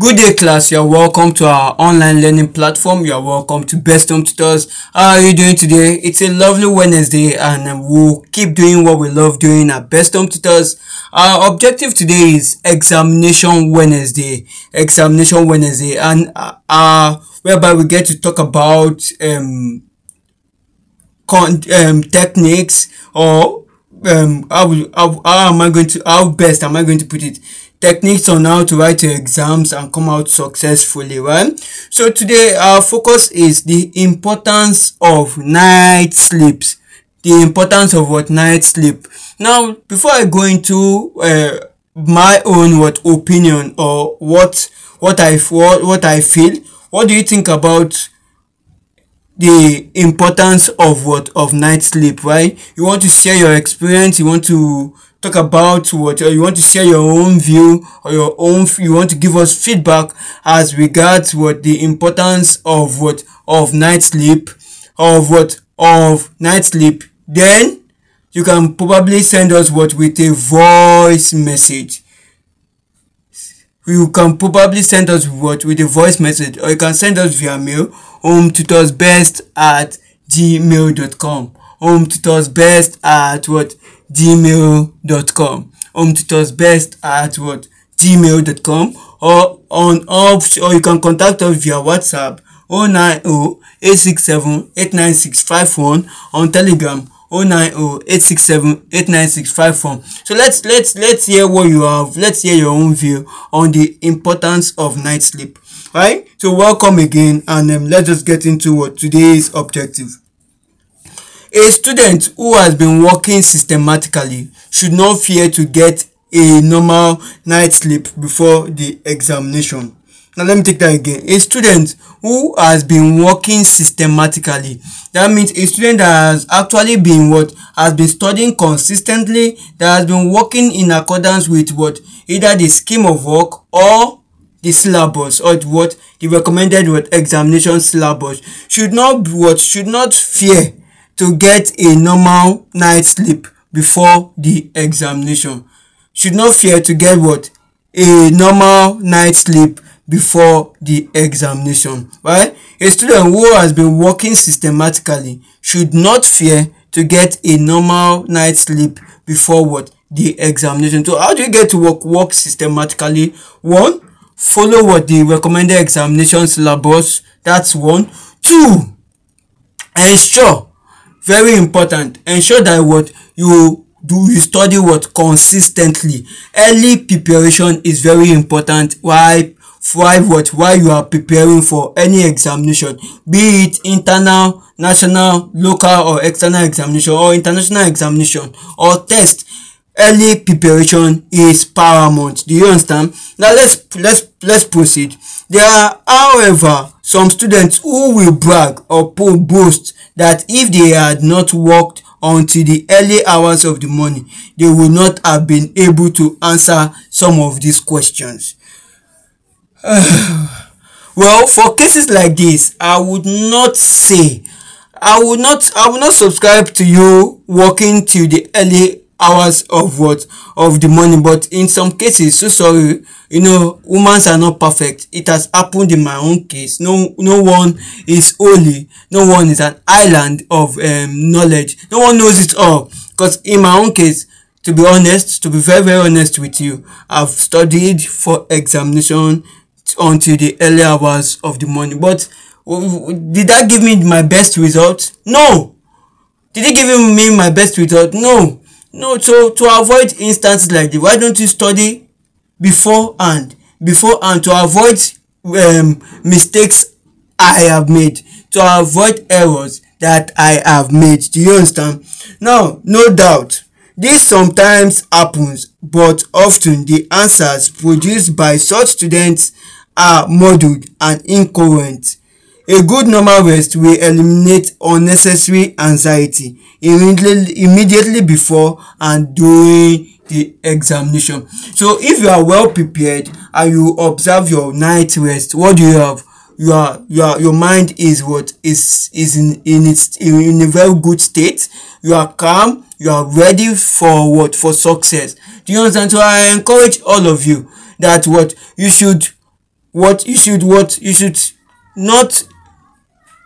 Good day class, you are welcome to our online learning platform. You are welcome to Best Home Tutors. How are you doing today? It's a lovely Wednesday and we'll keep doing what we love doing at Best Home Tutors. Our objective today is Examination Wednesday. Examination Wednesday and uh, uh whereby we get to talk about um, con- um techniques or um how, how, how am I going to how best am I going to put it? Techniques on how to write your exams and come out successfully right? So today our focus is the importance of night sleeps. The importance of what? Night sleep. Now before i go into uh, my own what opinion or what what i what, what i feel what do you think about the importance of what of night sleep right? You want to share your experience you want to talk about what or you want to share your own view or your own you want to give us feedback as regards what the importance of what of night sleep of what of night sleep. Then you can probably send us what with a voice message you can probably send us what with a voice message or you can send us via mail home tutors best at gmail.com home tutors best at what gmail.com home tutors best at what gmail.com or on off or you can contact us via whatsapp 090 867 89651 on telegram 090 867 89651 so let's let's let's hear what you have let's hear your own view on the importance of night sleep. Right? So welcome again and um, let's just get into what today's objective. A student who has been working systematically should not fear to get a normal night sleep before the examination. Now let me take that again. A student who has been working systematically. That means a student that has actually been what? Has been studying consistently, that has been working in accordance with what? Either the scheme of work or the syllabus or what the recommended what examination syllabus should not what should not fear to get a normal night sleep before the examination should not fear to get what a normal night sleep before the examination. Right a student who has been working systematically should not fear to get a normal night sleep before what? The examination. So how do you get to work work systematically? One follow what the recommended examination syllabus that's one. Two ensure very important ensure that what? You do you study what? Consistently. Early preparation is very important. While while what while you are preparing for any examination be it internal national local or external examination or international examination or test early preparation is paramount. Do you understand? Now let's let's let's proceed. There are however some students who will brag or boast that if they had not worked until the early hours of the morning they would not have been able to answer some of these questions well for cases like this i would not say i would not i would not subscribe to you working till the early hours of what of the morning. But in some cases so sorry you know humans are not perfect. It has happened in my own case. No no one is holy. No one is an island of um, knowledge. No one knows it all. Because in my own case to be honest to be very very honest with you i've studied for examination until the early hours of the morning. But did that give me my best result? No. Did it give me my best result? No. No to to avoid instances like this why don't you study beforehand beforehand to avoid um, mistakes i have made to avoid errors that i have made. Do you understand? Now no doubt this sometimes happens but often the answers produced by such students are muddled and incoherent. A good normal rest will eliminate unnecessary anxiety immediately before and during the examination. So if you are well prepared and you observe your night rest what do you have? You are you are your mind is what? Is is in in its in a very good state. You are calm. You are ready for what? For success. Do you understand? So i encourage all of you that what? You should what you should what you should not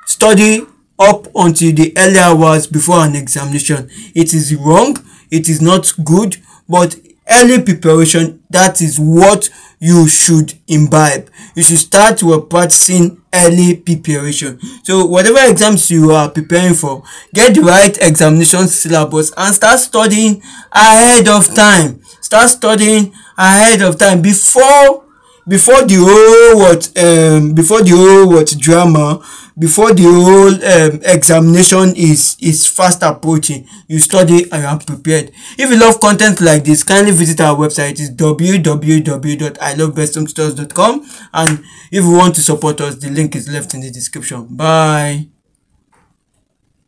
study up until the early hours before an examination. It is wrong it is not good but early preparation that is what you should imbibe. You should start with practicing early preparation. So whatever exams you are preparing for get the right examination syllabus and start studying ahead of time. Start studying ahead of time before before the whole what um before the whole what drama before the whole um, examination is is fast approaching you study and you are prepared. If you love content like this kindly visit our website is www.ilovebesthomestores.com and if you want to support us the link is left in the description. Bye